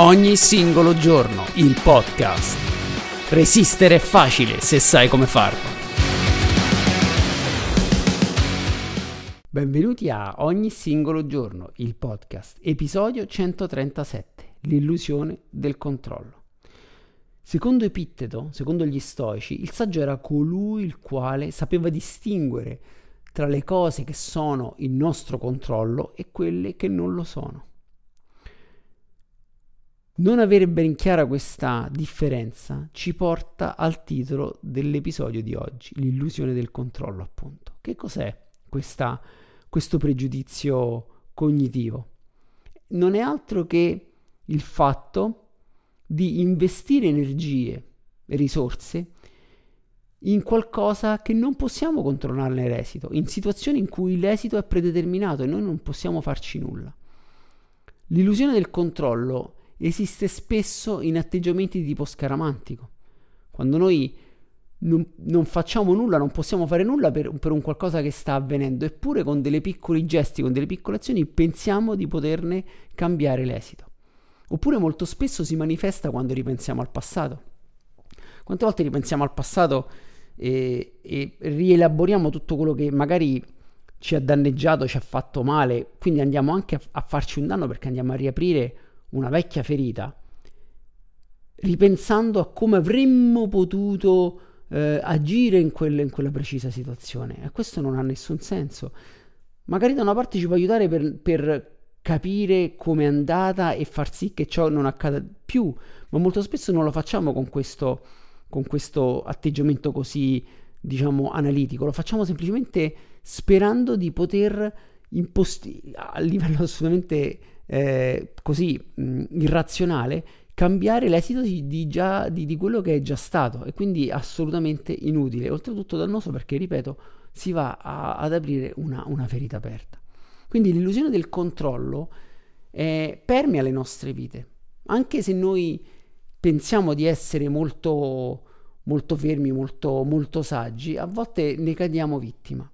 Ogni singolo giorno, il podcast. Resistere è facile se sai come farlo. Benvenuti a Ogni singolo giorno, il podcast, episodio 137, l'illusione del controllo. Secondo Epitteto, secondo gli stoici, il saggio era colui il quale sapeva distinguere tra le cose che sono in nostro controllo e quelle che non lo sono. Non avere ben chiara questa differenza ci porta al titolo dell'episodio di oggi, l'illusione del controllo, appunto. Che cos'è questa, questo pregiudizio cognitivo? Non è altro che il fatto di investire energie risorse in qualcosa che non possiamo controllarne l'esito, in situazioni in cui l'esito è predeterminato e noi non possiamo farci nulla. L'illusione del controllo esiste spesso in atteggiamenti di tipo scaramantico. Quando noi non, non facciamo nulla, non possiamo fare nulla per, per, un qualcosa che sta avvenendo, eppure con dei piccoli gesti, con delle piccole azioni pensiamo di poterne cambiare l'esito. Oppure molto spesso si manifesta quando ripensiamo al passato. Quante volte ripensiamo al passato e, e rielaboriamo tutto quello che magari ci ha danneggiato, ci ha fatto male, quindi andiamo anche a, a farci un danno perché andiamo a riaprire una vecchia ferita, ripensando a come avremmo potuto eh, agire in, quelle, in, quella precisa situazione. E questo non ha nessun senso. Magari da una parte ci può aiutare per, per capire come è andata e far sì che ciò non accada più, ma molto spesso non lo facciamo con questo, con questo atteggiamento così, diciamo, analitico, lo facciamo semplicemente sperando di poter imposti a livello assolutamente eh, così mh, irrazionale cambiare l'esito di, di, già, di, di, quello che è già stato e quindi assolutamente inutile, oltretutto dannoso perché, ripeto, si va a, ad aprire una, una, ferita aperta. Quindi l'illusione del controllo eh, permea le nostre vite, anche se noi pensiamo di essere molto, molto fermi, molto, molto saggi, a volte ne cadiamo vittima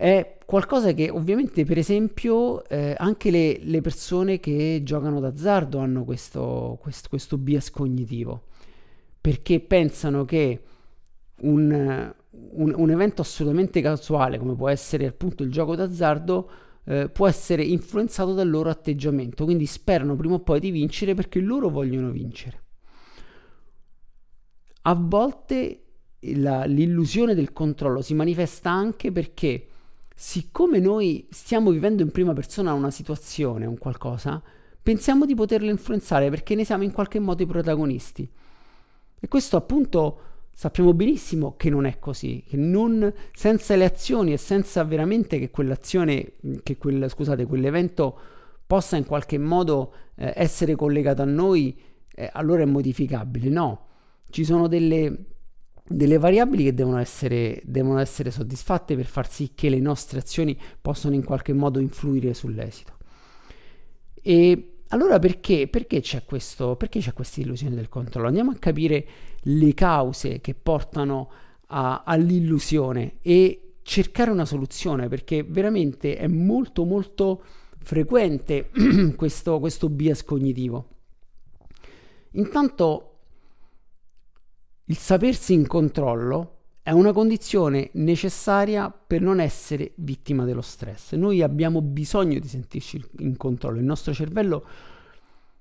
è qualcosa che ovviamente per esempio eh, anche le, le, persone che giocano d'azzardo hanno questo, questo, questo bias cognitivo perché pensano che un, un, un, evento assolutamente casuale come può essere appunto il gioco d'azzardo eh, può essere influenzato dal loro atteggiamento. Quindi sperano prima o poi di vincere perché loro vogliono vincere. A volte la, l'illusione del controllo si manifesta anche perché siccome noi stiamo vivendo in prima persona una situazione, un qualcosa, pensiamo di poterla influenzare perché ne siamo in qualche modo i protagonisti. E questo appunto sappiamo benissimo che non è così, che non, senza le azioni e senza veramente che quell'azione, che quel, scusate, quell'evento possa in qualche modo eh, essere collegato a noi, eh, allora è modificabile. No, ci sono delle delle variabili che devono essere, devono essere soddisfatte per far sì che le nostre azioni possano in qualche modo influire sull'esito. E allora perché, perché c'è questo, perché c'è questa illusione del controllo? Andiamo a capire le cause che portano a, all'illusione e cercare una soluzione perché veramente è molto molto frequente questo, questo bias cognitivo. Intanto il sapersi in controllo è una condizione necessaria per non essere vittima dello stress. Noi abbiamo bisogno di sentirci in controllo, il nostro cervello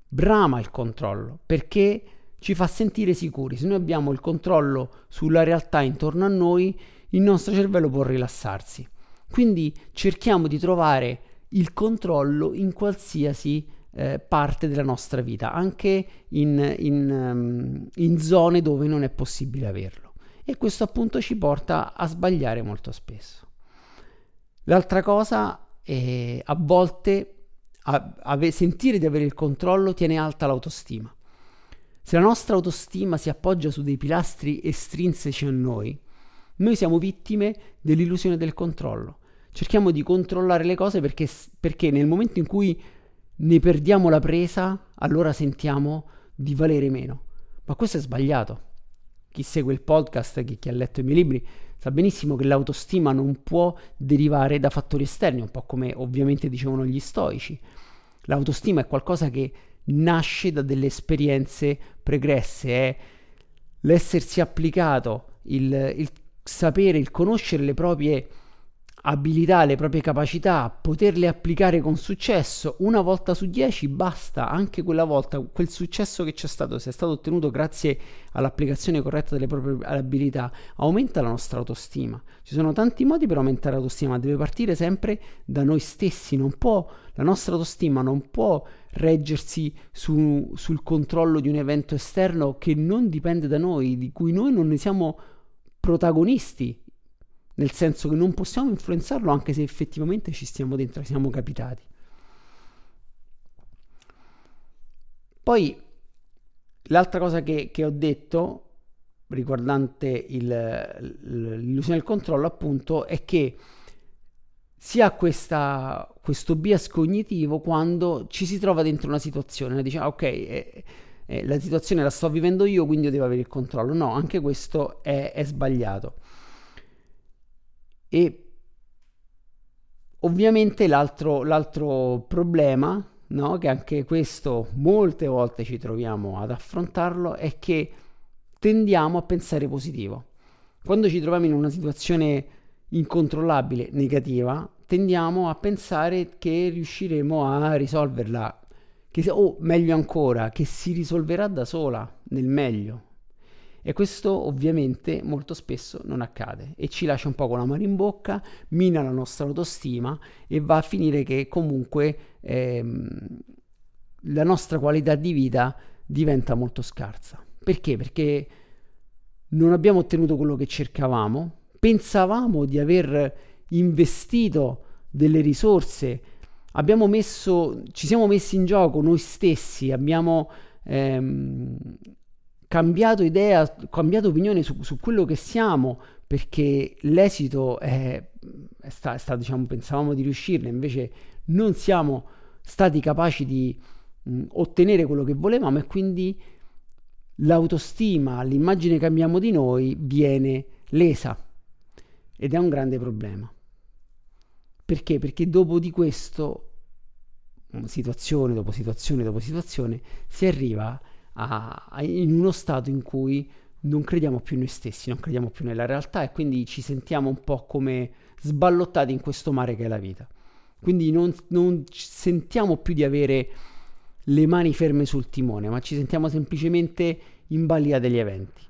brama il controllo perché ci fa sentire sicuri. Se noi abbiamo il controllo sulla realtà intorno a noi, il nostro cervello può rilassarsi. Quindi cerchiamo di trovare il controllo in qualsiasi eh, parte della nostra vita, anche in, in, um, in zone dove non è possibile averlo. E questo appunto ci porta a sbagliare molto spesso. L'altra cosa è a volte a, a, sentire di avere il controllo tiene alta l'autostima. Se la nostra autostima si appoggia su dei pilastri estrinseci a noi, noi siamo vittime dell'illusione del controllo. Cerchiamo di controllare le cose perché, perché nel momento in cui ne perdiamo la presa, allora sentiamo di valere meno. Ma questo è sbagliato. Chi segue il podcast, chi, chi ha letto i miei libri, sa benissimo che l'autostima non può derivare da fattori esterni, un po' come ovviamente dicevano gli stoici. L'autostima è qualcosa che nasce da delle esperienze pregresse, è l'essersi applicato, il, il sapere, il conoscere le proprie abilità, le proprie capacità, poterle applicare con successo una volta su dieci basta, anche quella volta quel successo che c'è stato, se è stato ottenuto grazie all'applicazione corretta delle proprie abilità, aumenta la nostra autostima. Ci sono tanti modi per aumentare l'autostima, ma deve partire sempre da noi stessi, non può, la nostra autostima non può reggersi su, sul controllo di un evento esterno che non dipende da noi, di cui noi non ne siamo protagonisti nel senso che non possiamo influenzarlo anche se effettivamente ci stiamo dentro, siamo capitati. Poi l'altra cosa che, che ho detto riguardante il, l'illusione del controllo appunto è che si ha questa, questo bias cognitivo quando ci si trova dentro una situazione, diciamo ok, eh, eh, la situazione la sto vivendo io, quindi io devo avere il controllo. No, anche questo è, è sbagliato. E ovviamente l'altro, l'altro problema, no, che anche questo molte volte ci troviamo ad affrontarlo, è che tendiamo a pensare positivo. Quando ci troviamo in una situazione incontrollabile, negativa, tendiamo a pensare che riusciremo a risolverla, che, o meglio ancora, che si risolverà da sola, nel meglio, e questo ovviamente molto spesso non accade e ci lascia un po' con la mano in bocca, mina la nostra autostima e va a finire che comunque ehm, la nostra qualità di vita diventa molto scarsa. Perché? Perché non abbiamo ottenuto quello che cercavamo, pensavamo di aver investito delle risorse, messo, ci siamo messi in gioco noi stessi, abbiamo ehm, cambiato idea, cambiato opinione su, su quello che siamo, perché l'esito è, è stato, sta, diciamo, pensavamo di riuscirne, invece non siamo stati capaci di mh, ottenere quello che volevamo e quindi l'autostima, l'immagine che abbiamo di noi viene lesa ed è un grande problema. Perché? Perché dopo di questo, situazione dopo situazione dopo situazione, si arriva a a, in uno stato in cui non crediamo più noi stessi, non crediamo più nella realtà e quindi ci sentiamo un po' come sballottati in questo mare che è la vita. Quindi non, non sentiamo più di avere le mani ferme sul timone, ma ci sentiamo semplicemente in balia degli eventi.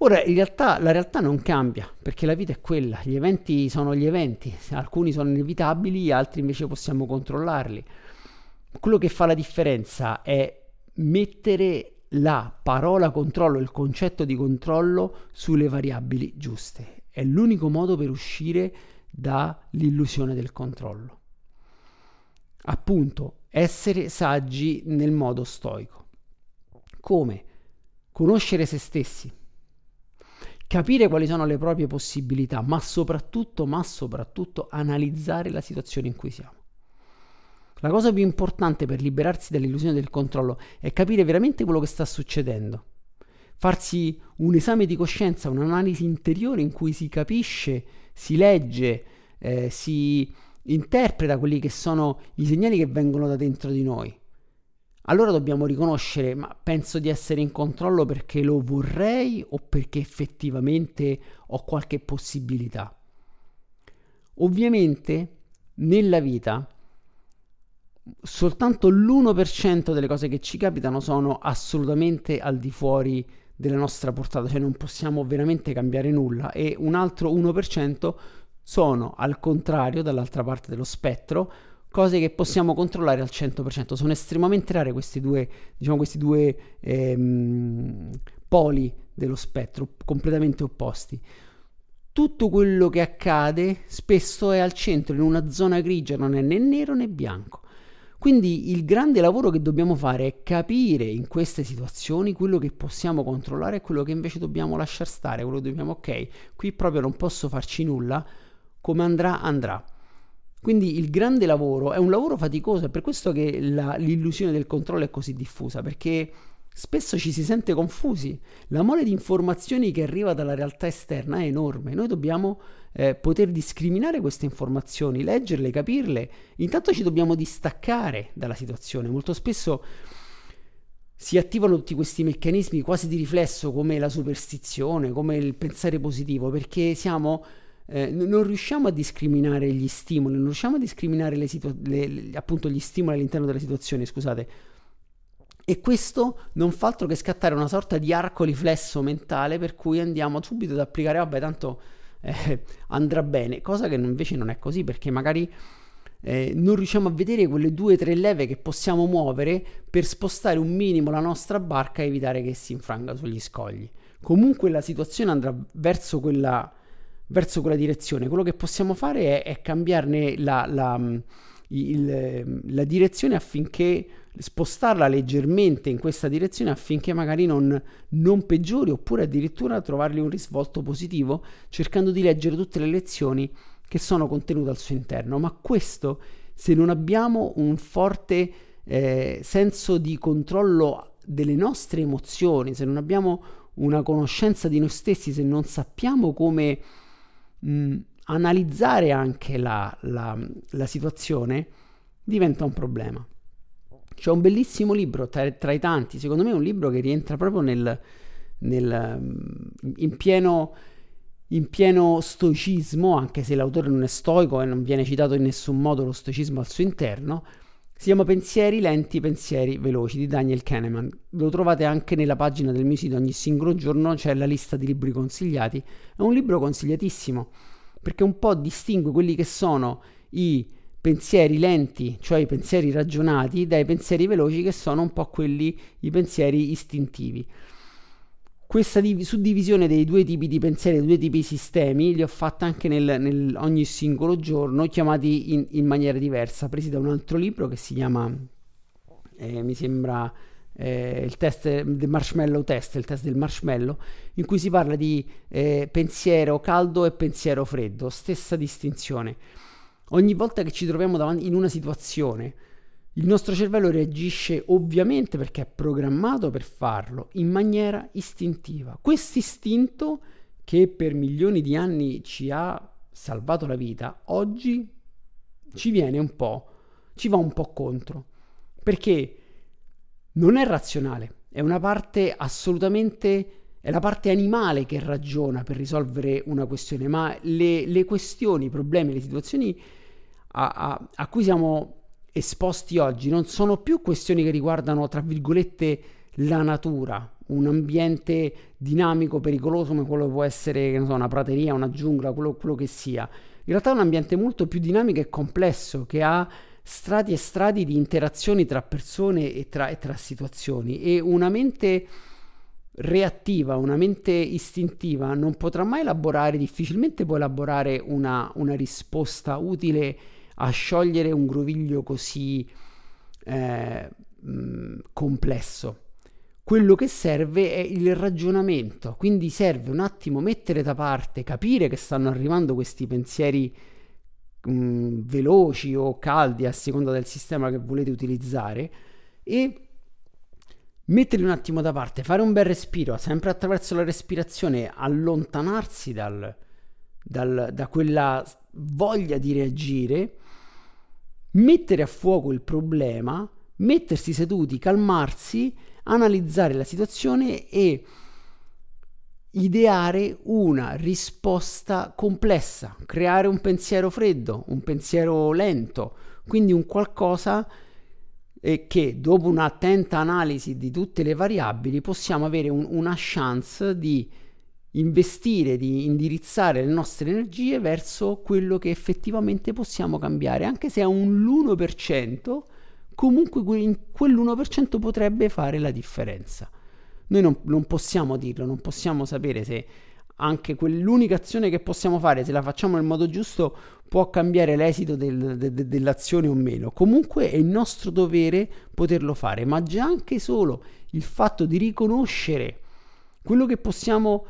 Ora, in realtà la realtà non cambia, perché la vita è quella, gli eventi sono gli eventi, alcuni sono inevitabili, altri invece possiamo controllarli. Quello che fa la differenza è mettere la parola controllo, il concetto di controllo sulle variabili giuste. È l'unico modo per uscire dall'illusione del controllo. Appunto, essere saggi nel modo stoico. Come? Conoscere se stessi, capire quali sono le proprie possibilità, ma soprattutto, ma soprattutto analizzare la situazione in cui siamo. La cosa più importante per liberarsi dall'illusione del controllo è capire veramente quello che sta succedendo. Farsi un esame di coscienza, un'analisi interiore in cui si capisce, si legge, eh, si interpreta quelli che sono i segnali che vengono da dentro di noi. Allora dobbiamo riconoscere, ma penso di essere in controllo perché lo vorrei o perché effettivamente ho qualche possibilità. Ovviamente nella vita soltanto l'1% delle cose che ci capitano sono assolutamente al di fuori della nostra portata, cioè non possiamo veramente cambiare nulla e un altro 1% sono al contrario, dall'altra parte dello spettro, cose che possiamo controllare al 100%. Sono estremamente rare questi due, diciamo, questi due ehm, poli dello spettro, completamente opposti. Tutto quello che accade spesso è al centro, in una zona grigia, non è né nero né bianco. Quindi il grande lavoro che dobbiamo fare è capire in queste situazioni quello che possiamo controllare e quello che invece dobbiamo lasciare stare, quello che dobbiamo, ok, qui proprio non posso farci nulla, come andrà andrà. Quindi il grande lavoro è un lavoro faticoso, è per questo che la, l'illusione del controllo è così diffusa, perché Spesso ci si sente confusi. La mole di informazioni che arriva dalla realtà esterna è enorme. Noi dobbiamo eh, poter discriminare queste informazioni, leggerle, capirle. Intanto ci dobbiamo distaccare dalla situazione. Molto spesso si attivano tutti questi meccanismi quasi di riflesso come la superstizione, come il pensare positivo, perché siamo, eh, non riusciamo a discriminare gli stimoli, non riusciamo a discriminare le situa- le, appunto gli stimoli all'interno della situazione, scusate. E questo non fa altro che scattare una sorta di arco riflesso mentale per cui andiamo subito ad applicare, vabbè, tanto eh, andrà bene, cosa che invece non è così, perché magari eh, non riusciamo a vedere quelle due o tre leve che possiamo muovere per spostare un minimo la nostra barca e evitare che si infranga sugli scogli. Comunque la situazione andrà verso quella, verso quella direzione. Quello che possiamo fare è, è cambiarne la, la, il, la direzione affinché spostarla leggermente in questa direzione affinché magari non, non, peggiori oppure addirittura trovargli un risvolto positivo cercando di leggere tutte le lezioni che sono contenute al suo interno, ma questo se non abbiamo un forte eh, senso di controllo delle nostre emozioni, se non abbiamo una conoscenza di noi stessi, se non sappiamo come mh, analizzare anche la, la, la, situazione, diventa un problema. C'è un bellissimo libro tra, tra, i tanti, secondo me è un libro che rientra proprio nel, nel, in pieno in pieno stoicismo, anche se l'autore non è stoico e non viene citato in nessun modo lo stoicismo al suo interno, si chiama Pensieri lenti, pensieri veloci di Daniel Kahneman. Lo trovate anche nella pagina del mio sito ogni singolo giorno, c'è la lista di libri consigliati. È un libro consigliatissimo perché un po' distingue quelli che sono i pensieri lenti, cioè i pensieri ragionati, dai pensieri veloci che sono un po' quelli, i pensieri istintivi. Questa div- suddivisione dei due tipi di pensieri, dei due tipi di sistemi, li ho fatta anche nel, nel ogni singolo giorno, chiamati in, in, maniera diversa, presi da un altro libro che si chiama, eh, mi sembra, eh, il test del marshmallow test, il test del marshmallow, in cui si parla di eh, pensiero caldo e pensiero freddo, stessa distinzione. Ogni volta che ci troviamo davanti in una situazione, il nostro cervello reagisce ovviamente perché è programmato per farlo in maniera istintiva. Questo istinto che per milioni di anni ci ha salvato la vita, oggi ci viene un po', ci va un po' contro, perché non è razionale, è una parte assolutamente, è la parte animale che ragiona per risolvere una questione, ma le, le questioni, i problemi, le situazioni a, a, a cui siamo esposti oggi non sono più questioni che riguardano, tra virgolette, la natura, un ambiente dinamico, pericoloso come quello che può essere so, una prateria, una giungla, quello, quello, che sia. In realtà è un ambiente molto più dinamico e complesso che ha strati e strati di interazioni tra persone e tra, e tra situazioni e una mente reattiva, una mente istintiva non potrà mai elaborare, difficilmente può elaborare una, una risposta utile a sciogliere un groviglio così eh, mh, complesso. Quello che serve è il ragionamento, quindi serve un attimo mettere da parte, capire che stanno arrivando questi pensieri mh, veloci o caldi a seconda del sistema che volete utilizzare e metterli un attimo da parte, fare un bel respiro, sempre attraverso la respirazione, allontanarsi dal, dal, da quella voglia di reagire mettere a fuoco il problema, mettersi seduti, calmarsi, analizzare la situazione e ideare una risposta complessa, creare un pensiero freddo, un pensiero lento, quindi un qualcosa eh, che dopo un'attenta analisi di tutte le variabili possiamo avere un, una chance di investire, di indirizzare le nostre energie verso quello che effettivamente possiamo cambiare, anche se è un l'1%, comunque in quell'1% potrebbe fare la differenza. Noi non, non possiamo dirlo, non possiamo sapere se anche quell'unica azione che possiamo fare, se la facciamo nel modo giusto, può cambiare l'esito del, de, de, dell'azione o meno. Comunque è il nostro dovere poterlo fare, ma già anche solo il fatto di riconoscere quello che possiamo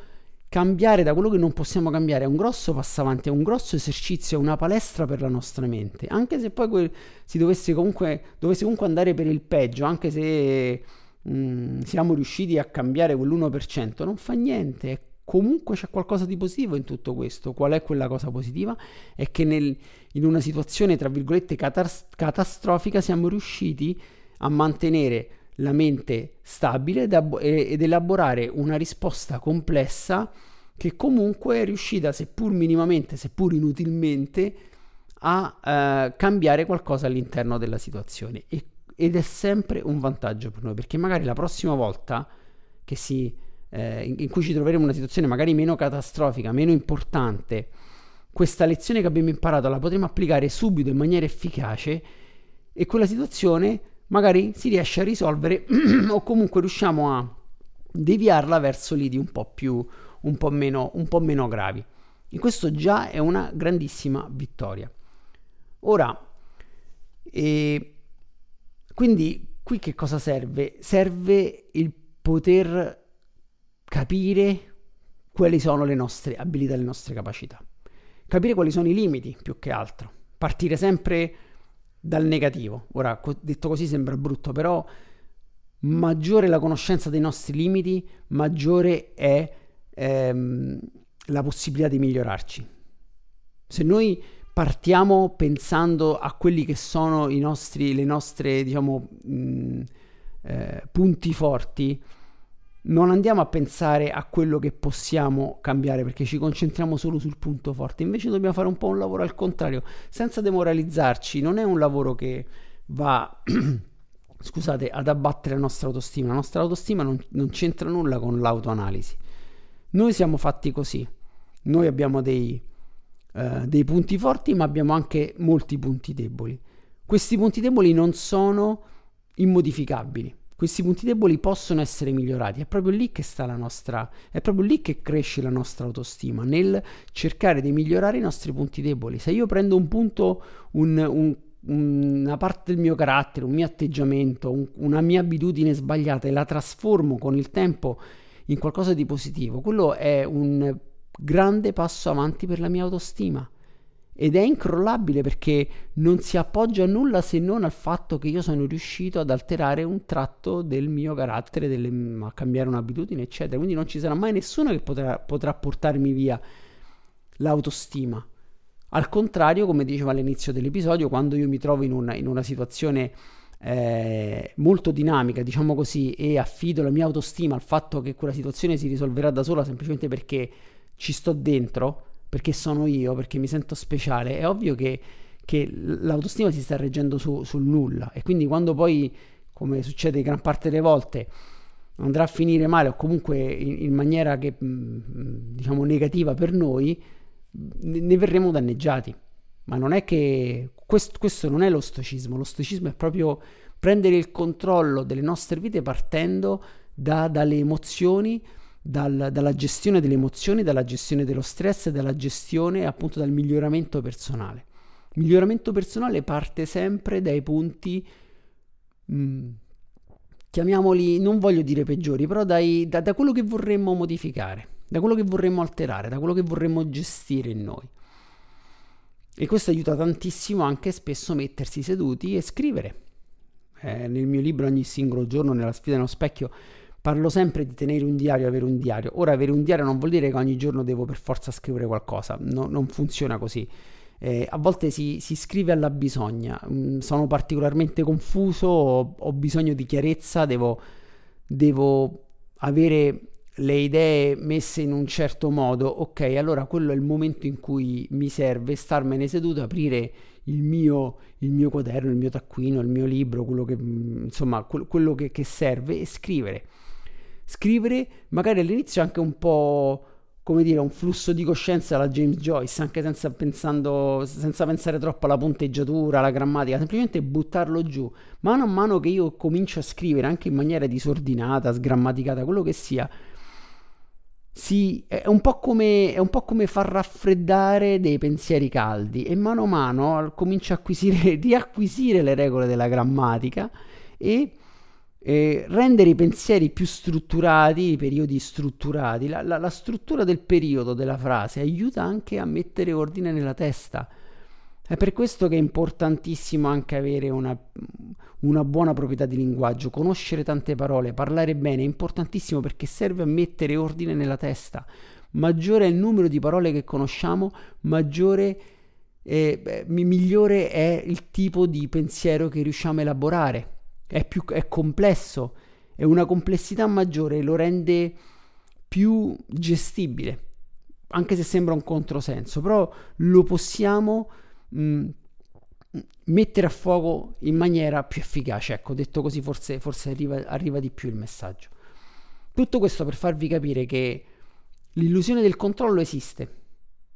cambiare da quello che non possiamo cambiare è un grosso passo avanti, è un grosso esercizio, è una palestra per la nostra mente. Anche se poi que- si dovesse comunque, dovesse comunque andare per il peggio, anche se mm, siamo riusciti a cambiare quell'1%, non fa niente, comunque c'è qualcosa di positivo in tutto questo. Qual è quella cosa positiva? È che nel, in una situazione, tra virgolette, catas- catastrofica siamo riusciti a mantenere la mente stabile ed, ab- ed elaborare una risposta complessa che comunque è riuscita, seppur minimamente, seppur inutilmente, a eh, cambiare qualcosa all'interno della situazione. E, ed è sempre un vantaggio per noi, perché magari la prossima volta che si eh, in, in, cui ci troveremo in una situazione magari meno catastrofica, meno importante, questa lezione che abbiamo imparato la potremo applicare subito in maniera efficace e quella situazione magari si riesce a risolvere o comunque riusciamo a deviarla verso lidi un po' più, un po' meno, un po' meno gravi. E questo già è una grandissima vittoria. Ora, e quindi qui che cosa serve? Serve il poter capire quali sono le nostre abilità, le nostre capacità. Capire quali sono i limiti più che altro. Partire sempre dal negativo. Ora, detto così sembra brutto, però maggiore la conoscenza dei nostri limiti, maggiore è ehm, la possibilità di migliorarci. Se noi partiamo pensando a quelli che sono i nostri, le nostre, diciamo, mh, eh, punti forti, non andiamo a pensare a quello che possiamo cambiare perché ci concentriamo solo sul punto forte, invece dobbiamo fare un po' un lavoro al contrario, senza demoralizzarci, non è un lavoro che va, scusate, ad abbattere la nostra autostima, la nostra autostima non, non c'entra nulla con l'autoanalisi, noi siamo fatti così, noi abbiamo dei, uh, dei punti forti ma abbiamo anche molti punti deboli, questi punti deboli non sono immodificabili questi punti deboli possono essere migliorati. È proprio lì che sta la nostra, è proprio lì che cresce la nostra autostima, nel cercare di migliorare i nostri punti deboli. Se io prendo un punto, un, un, una parte del mio carattere, un mio atteggiamento, un, una mia abitudine sbagliata e la trasformo con il tempo in qualcosa di positivo, quello è un grande passo avanti per la mia autostima ed è incrollabile perché non si appoggia a nulla se non al fatto che io sono riuscito ad alterare un tratto del mio carattere, delle, a cambiare un'abitudine, eccetera. Quindi non ci sarà mai nessuno che potrà, potrà portarmi via l'autostima. Al contrario, come dicevo all'inizio dell'episodio, quando io mi trovo in una, in una situazione eh, molto dinamica, diciamo così, e affido la mia autostima al fatto che quella situazione si risolverà da sola semplicemente perché ci sto dentro, perché sono io, perché mi sento speciale, è ovvio che, che l'autostima si sta reggendo su, sul nulla. E quindi quando poi, come succede gran parte delle volte, andrà a finire male o comunque in, in maniera che, diciamo negativa per noi, ne verremo danneggiati. Ma non è che questo, questo non è lo stoicismo, lo stoicismo è proprio prendere il controllo delle nostre vite partendo da, dalle emozioni, dal, dalla gestione delle emozioni, dalla gestione dello stress dalla gestione appunto dal miglioramento personale. Il miglioramento personale parte sempre dai punti, mh, mm, chiamiamoli, non voglio dire peggiori, però dai, da, da quello che vorremmo modificare, da quello che vorremmo alterare, da quello che vorremmo gestire in noi. E questo aiuta tantissimo anche spesso mettersi seduti e scrivere. Eh, nel mio libro ogni singolo giorno, nella sfida nello specchio, Parlo sempre di tenere un diario, avere un diario. Ora, avere un diario non vuol dire che ogni giorno devo per forza scrivere qualcosa, no, non funziona così. Eh, a volte si, si, scrive alla bisogna. Mm, sono particolarmente confuso, ho, ho bisogno di chiarezza, devo, devo avere le idee messe in un certo modo, ok, allora quello è il momento in cui mi serve starmene seduto, aprire il mio, il mio quaderno, il mio taccuino, il mio libro, quello che, mm, insomma, quello che, che serve e scrivere scrivere magari all'inizio anche un po' come dire un flusso di coscienza alla James Joyce anche senza, pensando, senza pensare troppo alla punteggiatura alla grammatica semplicemente buttarlo giù. Mano a mano che io comincio a scrivere anche in maniera disordinata sgrammaticata quello che sia si, è, un come, è un po' come far raffreddare dei pensieri caldi e mano a mano comincio a acquisire, riacquisire le regole della grammatica e eh, rendere i pensieri più strutturati, i periodi strutturati, la, la, la, struttura del periodo della frase aiuta anche a mettere ordine nella testa. È per questo che è importantissimo anche avere una, una buona proprietà di linguaggio, conoscere tante parole, parlare bene è importantissimo perché serve a mettere ordine nella testa. Maggiore è il numero di parole che conosciamo, maggiore eh, migliore è il tipo di pensiero che riusciamo a elaborare. È, più, è complesso, è una complessità maggiore, lo rende più gestibile, anche se sembra un controsenso, però lo possiamo mh, mm, mettere a fuoco in maniera più efficace. Ecco, detto così forse, forse arriva, arriva di più il messaggio. Tutto questo per farvi capire che l'illusione del controllo esiste,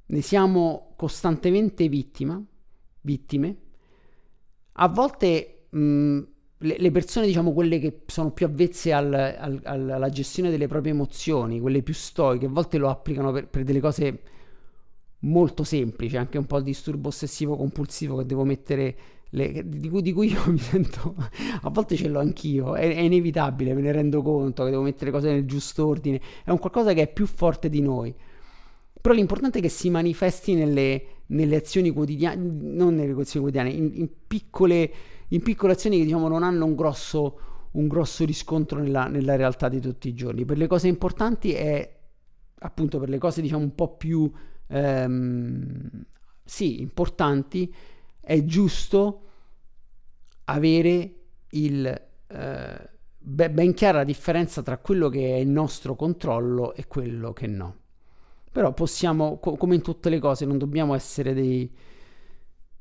ne siamo costantemente vittima, vittime. A volte mh, le, le, persone, diciamo quelle che sono più avvezze al, al, alla gestione delle proprie emozioni, quelle più stoiche, a volte lo applicano per, per delle cose molto semplici, anche un po' il disturbo ossessivo compulsivo che devo mettere le, di, cui, di, cui, io mi sento a volte ce l'ho anch'io è, è, inevitabile, me ne rendo conto che devo mettere cose nel giusto ordine è un qualcosa che è più forte di noi. Però l'importante è che si manifesti nelle, nelle azioni quotidiane non nelle azioni quotidiane in, in, piccole, in piccole azioni che diciamo non hanno un grosso, un grosso riscontro nella, nella realtà di tutti i giorni per le cose importanti è appunto per le cose diciamo un po' più ehm, sì, importanti, è giusto avere il, eh, ben chiara la differenza tra quello che è il nostro controllo e quello che no. Però possiamo, co- come in tutte le cose, non dobbiamo essere dei,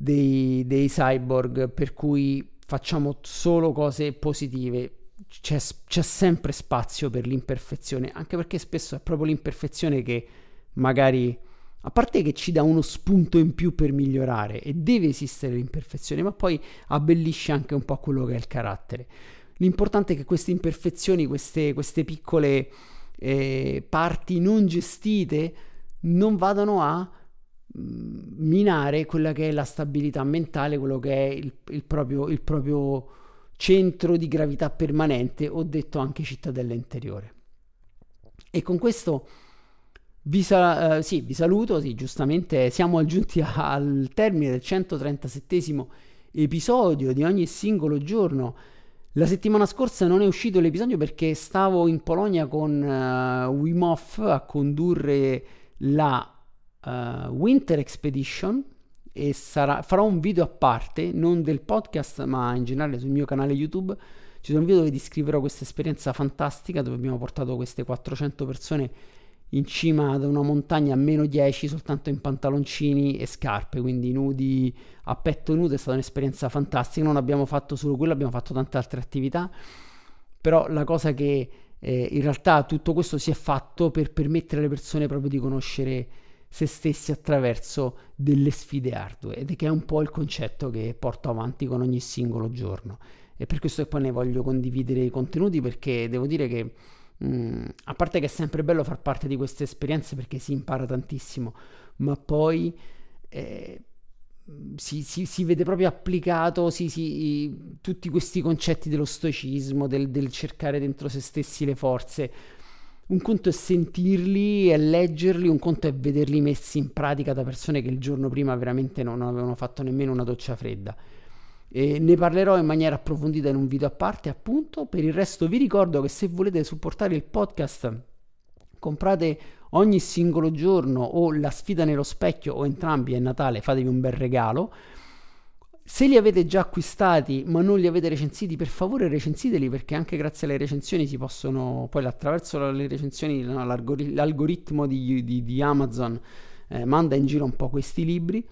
dei, dei cyborg per cui facciamo solo cose positive. C'è, c'è, sempre spazio per l'imperfezione, anche perché spesso è proprio l'imperfezione che magari a parte che ci dà uno spunto in più per migliorare e deve esistere l'imperfezione, ma poi abbellisce anche un po' quello che è il carattere. L'importante è che queste imperfezioni, queste, queste piccole eh, parti non gestite, non vadano a minare quella che è la stabilità mentale, quello che è il, il, proprio, il proprio centro di gravità permanente, o detto anche cittadella interiore. E con questo vi, sa- uh, sì, vi saluto, sì, giustamente siamo giunti al termine del 137 episodio di ogni singolo giorno. La settimana scorsa non è uscito l'episodio perché stavo in Polonia con uh, Wim Hof a condurre la uh, Winter Expedition e sarà, farò un video a parte, non del podcast ma in generale sul mio canale YouTube. Ci sono video dove descriverò questa esperienza fantastica dove abbiamo portato queste 400 persone in cima ad una montagna a meno 10 soltanto in pantaloncini e scarpe, quindi nudi a petto nudo, è stata un'esperienza fantastica, non abbiamo fatto solo quello, abbiamo fatto tante altre attività, però la cosa che eh, in realtà tutto questo si è fatto per permettere alle persone proprio di conoscere se stessi attraverso delle sfide ardue ed è che è un po' il concetto che porto avanti con ogni singolo giorno e per questo poi ne voglio condividere i contenuti perché devo dire che Mm, a parte che è sempre bello far parte di queste esperienze perché si impara tantissimo, ma poi eh, si, si, si, vede proprio applicato si, tutti questi concetti dello stoicismo, del, del, cercare dentro se stessi le forze. Un conto è sentirli e leggerli, un conto è vederli messi in pratica da persone che il giorno prima veramente non avevano fatto nemmeno una doccia fredda. E ne parlerò in maniera approfondita in un video a parte, appunto. Per il resto vi ricordo che se volete supportare il podcast, comprate ogni singolo giorno o la sfida nello specchio o entrambi è Natale, fatevi un bel regalo. Se li avete già acquistati ma non li avete recensiti, per favore recensiteli perché anche grazie alle recensioni si possono, poi attraverso le recensioni l'algoritmo di, di, di Amazon eh, manda in giro un po' questi libri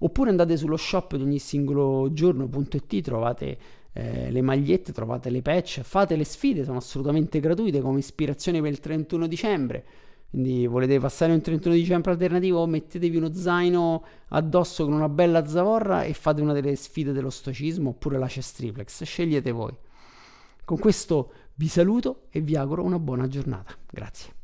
oppure andate sullo shop di ogni singolo giorno.it, trovate eh, le magliette, trovate le patch, fate le sfide, sono assolutamente gratuite come ispirazione per il 31 dicembre. Quindi volete passare un 31 dicembre alternativo, mettetevi uno zaino addosso con una bella zavorra e fate una delle sfide dello stoicismo oppure la chess triplex, scegliete voi. Con questo vi saluto e vi auguro una buona giornata. Grazie.